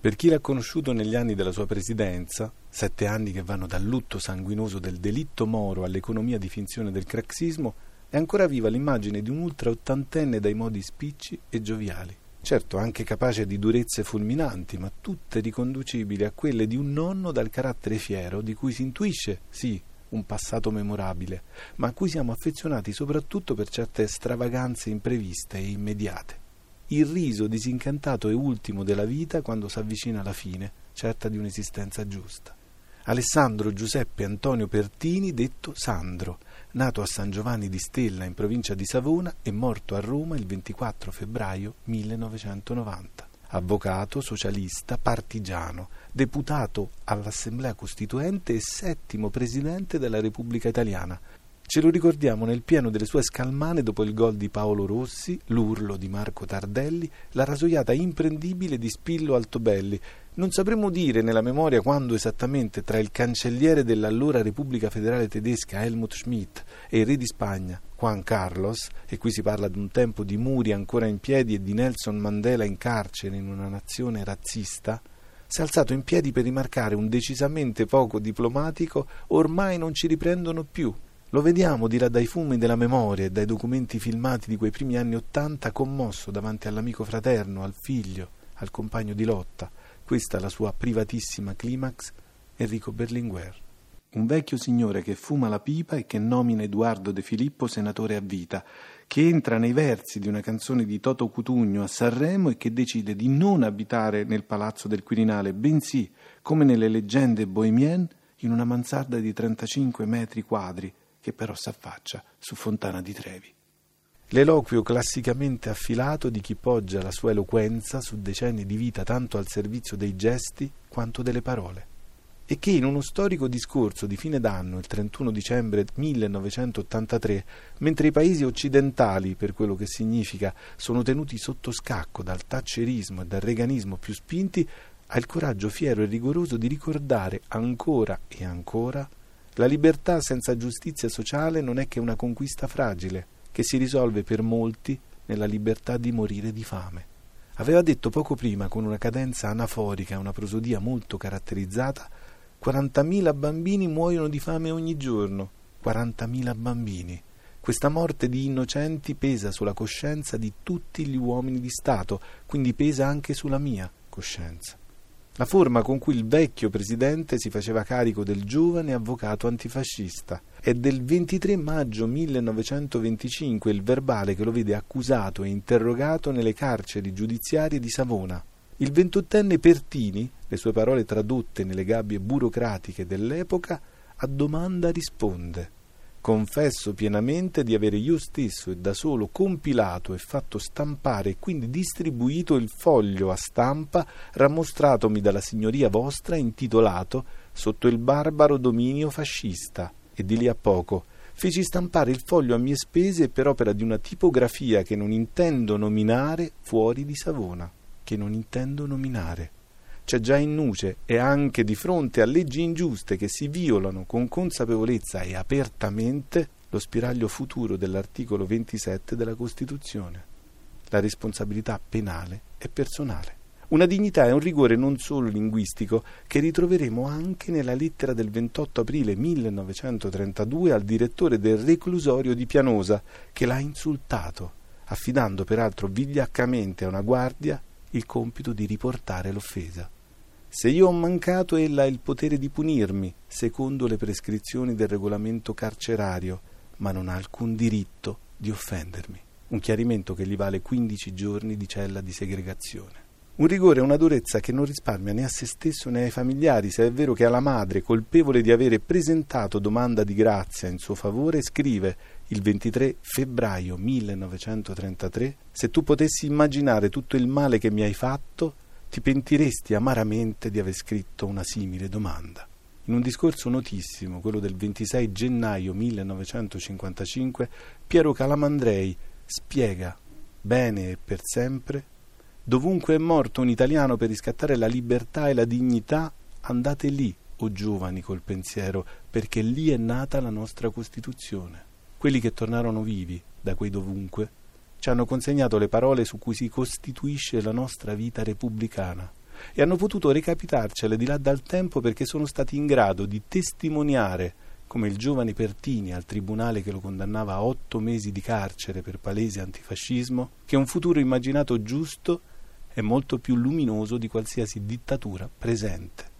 Per chi l'ha conosciuto negli anni della sua presidenza, sette anni che vanno dal lutto sanguinoso del delitto Moro all'economia di finzione del craxismo, è ancora viva l'immagine di un ultra ottantenne dai modi spicci e gioviali. Certo, anche capace di durezze fulminanti, ma tutte riconducibili a quelle di un nonno dal carattere fiero, di cui si intuisce, sì, un passato memorabile, ma a cui siamo affezionati soprattutto per certe stravaganze impreviste e immediate. Il riso disincantato e ultimo della vita quando si avvicina alla fine, certa di un'esistenza giusta. Alessandro Giuseppe Antonio Pertini, detto Sandro, nato a San Giovanni di Stella in provincia di Savona e morto a Roma il 24 febbraio 1990. Avvocato, socialista, partigiano, deputato all'Assemblea Costituente e settimo presidente della Repubblica Italiana. Ce lo ricordiamo nel pieno delle sue scalmane dopo il gol di Paolo Rossi, l'urlo di Marco Tardelli, la rasoiata imprendibile di Spillo Altobelli, non sapremo dire nella memoria quando esattamente tra il cancelliere dell'allora Repubblica Federale Tedesca Helmut Schmidt e il re di Spagna Juan Carlos, e qui si parla di un tempo di muri ancora in piedi e di Nelson Mandela in carcere in una nazione razzista, si è alzato in piedi per rimarcare un decisamente poco diplomatico ormai non ci riprendono più. Lo vediamo di là dai fumi della memoria e dai documenti filmati di quei primi anni Ottanta commosso davanti all'amico fraterno, al figlio, al compagno di lotta, questa la sua privatissima climax, Enrico Berlinguer. Un vecchio signore che fuma la pipa e che nomina Edoardo De Filippo senatore a vita, che entra nei versi di una canzone di Toto Cutugno a Sanremo e che decide di non abitare nel palazzo del Quirinale, bensì, come nelle leggende bohemienne, in una mansarda di 35 metri quadri, che però s'affaccia su Fontana di Trevi. L'eloquio classicamente affilato di chi poggia la sua eloquenza su decenni di vita tanto al servizio dei gesti quanto delle parole e che in uno storico discorso di fine d'anno, il 31 dicembre 1983, mentre i paesi occidentali, per quello che significa, sono tenuti sotto scacco dal taccerismo e dal reganismo più spinti, ha il coraggio fiero e rigoroso di ricordare ancora e ancora la libertà senza giustizia sociale non è che una conquista fragile che si risolve per molti nella libertà di morire di fame. Aveva detto poco prima, con una cadenza anaforica, una prosodia molto caratterizzata, 40.000 bambini muoiono di fame ogni giorno. 40.000 bambini. Questa morte di innocenti pesa sulla coscienza di tutti gli uomini di Stato, quindi pesa anche sulla mia coscienza la forma con cui il vecchio presidente si faceva carico del giovane avvocato antifascista. È del 23 maggio 1925 il verbale che lo vede accusato e interrogato nelle carceri giudiziarie di Savona. Il ventottenne Pertini, le sue parole tradotte nelle gabbie burocratiche dell'epoca, a domanda risponde Confesso pienamente di avere io stesso e da solo compilato e fatto stampare e quindi distribuito il foglio a stampa rammostratomi dalla signoria vostra intitolato Sotto il barbaro dominio fascista. E di lì a poco feci stampare il foglio a mie spese per opera di una tipografia che non intendo nominare fuori di Savona, che non intendo nominare c'è già in nuce e anche di fronte a leggi ingiuste che si violano con consapevolezza e apertamente lo spiraglio futuro dell'articolo 27 della Costituzione. La responsabilità penale è personale. Una dignità e un rigore non solo linguistico che ritroveremo anche nella lettera del 28 aprile 1932 al direttore del reclusorio di Pianosa che l'ha insultato, affidando peraltro vigliaccamente a una guardia il compito di riportare l'offesa. Se io ho mancato, ella ha il potere di punirmi, secondo le prescrizioni del regolamento carcerario, ma non ha alcun diritto di offendermi. Un chiarimento che gli vale 15 giorni di cella di segregazione. Un rigore e una durezza che non risparmia né a se stesso né ai familiari, se è vero che alla madre, colpevole di avere presentato domanda di grazia in suo favore, scrive il 23 febbraio 1933 Se tu potessi immaginare tutto il male che mi hai fatto, ti pentiresti amaramente di aver scritto una simile domanda. In un discorso notissimo, quello del 26 gennaio 1955, Piero Calamandrei spiega bene e per sempre dovunque è morto un italiano per riscattare la libertà e la dignità, andate lì, o giovani col pensiero, perché lì è nata la nostra Costituzione. Quelli che tornarono vivi da quei dovunque ci hanno consegnato le parole su cui si costituisce la nostra vita repubblicana, e hanno potuto recapitarcele di là dal tempo perché sono stati in grado di testimoniare, come il giovane Pertini al tribunale che lo condannava a otto mesi di carcere per palese antifascismo, che un futuro immaginato giusto è molto più luminoso di qualsiasi dittatura presente.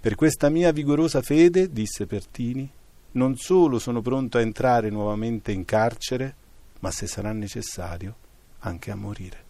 Per questa mia vigorosa fede, disse Pertini, non solo sono pronto a entrare nuovamente in carcere, ma se sarà necessario anche a morire.